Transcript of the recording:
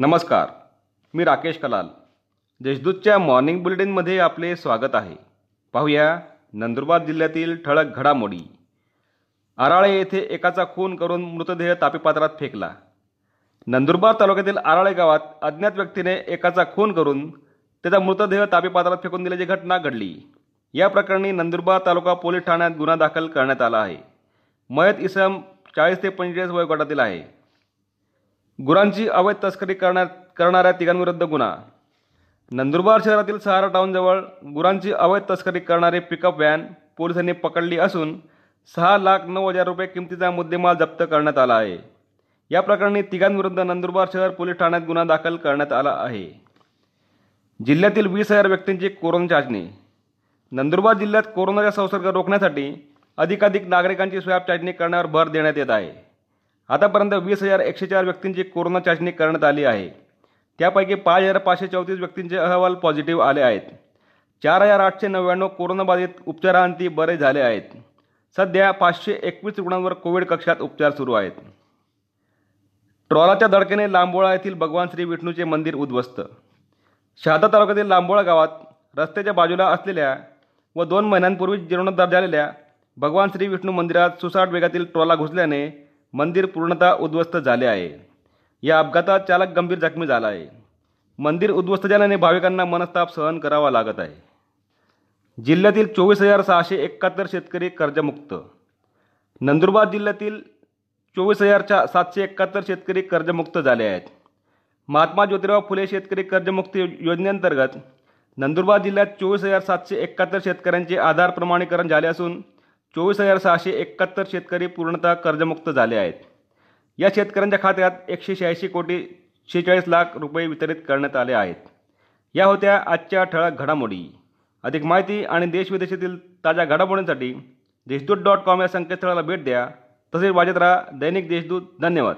नमस्कार मी राकेश कलाल. देशदूतच्या मॉर्निंग बुलेटिनमध्ये आपले स्वागत आहे. पाहूया नंदुरबार जिल्ह्यातील ठळक घडामोडी. आराळे येथे एकाचा खून करून मृतदेह तापीपात्रात फेकला. नंदुरबार तालुक्यातील आराळे गावात अज्ञात व्यक्तीने एकाचा खून करून त्याचा मृतदेह तापीपात्रात फेकून दिल्याची घटना घडली. या प्रकरणी नंदुरबार तालुका पोलीस ठाण्यात गुन्हा दाखल करण्यात आला आहे. मयत इसम चाळीस ते पंचेचाळीस वयोगटातील आहे. गुरांची अवैध तस्करी करण्यात करणाऱ्या तिघांविरुद्ध गुन्हा. नंदुरबार शहरातील सहारा टाऊनजवळ गुरांची अवैध तस्करी करणारी पिकअप व्हॅन पोलिसांनी पकडली असून सहा लाख नऊ हजार रुपये किमतीचा मुद्देमाल जप्त करण्यात आला आहे. या प्रकरणी तिघांविरुद्ध नंदुरबार शहर पोलीस ठाण्यात गुन्हा दाखल करण्यात आला आहे. जिल्ह्यातील वीस हजार व्यक्तींची कोरोना चाचणी. नंदुरबार जिल्ह्यात कोरोनाचा संसर्ग रोखण्यासाठी अधिकाधिक नागरिकांची स्वॅब चाचणी करण्यावर भर देण्यात येत आहे. आतापर्यंत वीस हजार एकशे चार व्यक्तींची कोरोना चाचणी करण्यात आली आहे. त्यापैकी पाच हजार पाचशे चौतीस व्यक्तींचे अहवाल पॉझिटिव्ह आले आहेत. चार हजार आठशे नव्याण्णव कोरोनाबाधित उपचारांती बरे झाले आहेत. सध्या पाचशे एकवीस रुग्णांवर कोविड कक्षात उपचार सुरू आहेत. ट्रॉलाच्या धडकेने लांबोळा येथील भगवान श्री विष्णूचे मंदिर उद्ध्वस्त. शहादा तालुक्यातील लांबोळा गावात रस्त्याच्या बाजूला असलेल्या व दोन महिन्यांपूर्वी जीर्णोद्धार झालेल्या भगवान श्री विष्णू मंदिरात सुसाट वेगातील ट्रॉला घुसल्याने मंदिर पूर्णतः उद्ध्वस्त झाले आहे. या अपघातात चालक गंभीर जखमी झाला आहे. मंदिर उद्ध्वस्त झाल्याने भाविकांना मनस्ताप सहन करावा लागत आहे. जिल्ह्यातील चोवीस हजार सहाशे एकाहत्तर शेतकरी कर्जमुक्त. नंदुरबार जिल्ह्यातील चोवीस हजारच्या सातशे एकाहत्तर शेतकरी कर्जमुक्त झाले आहेत. महात्मा ज्योतिराव फुले शेतकरी कर्जमुक्ती योजनेअंतर्गत नंदुरबार जिल्ह्यात चोवीस हजार सातशे एकाहत्तर शेतकऱ्यांचे आधार प्रमाणीकरण झाले असून चोवीस हजार सहाशे एकाहत्तर शेतकरी पूर्णतः कर्जमुक्त झाले आहेत. या शेतकऱ्यांच्या खात्यात एकशे शहाऐंशी कोटी शेहेचाळीस लाख रुपये वितरित करण्यात आले आहेत. या होत्या आजच्या ठळक घडामोडी. अधिक माहिती आणि देशविदेशातील ताज्या घडामोडींसाठी देशदूत डॉट कॉम या संकेतस्थळाला भेट द्या. तसेच वाजत राहा दैनिक देशदूत. धन्यवाद.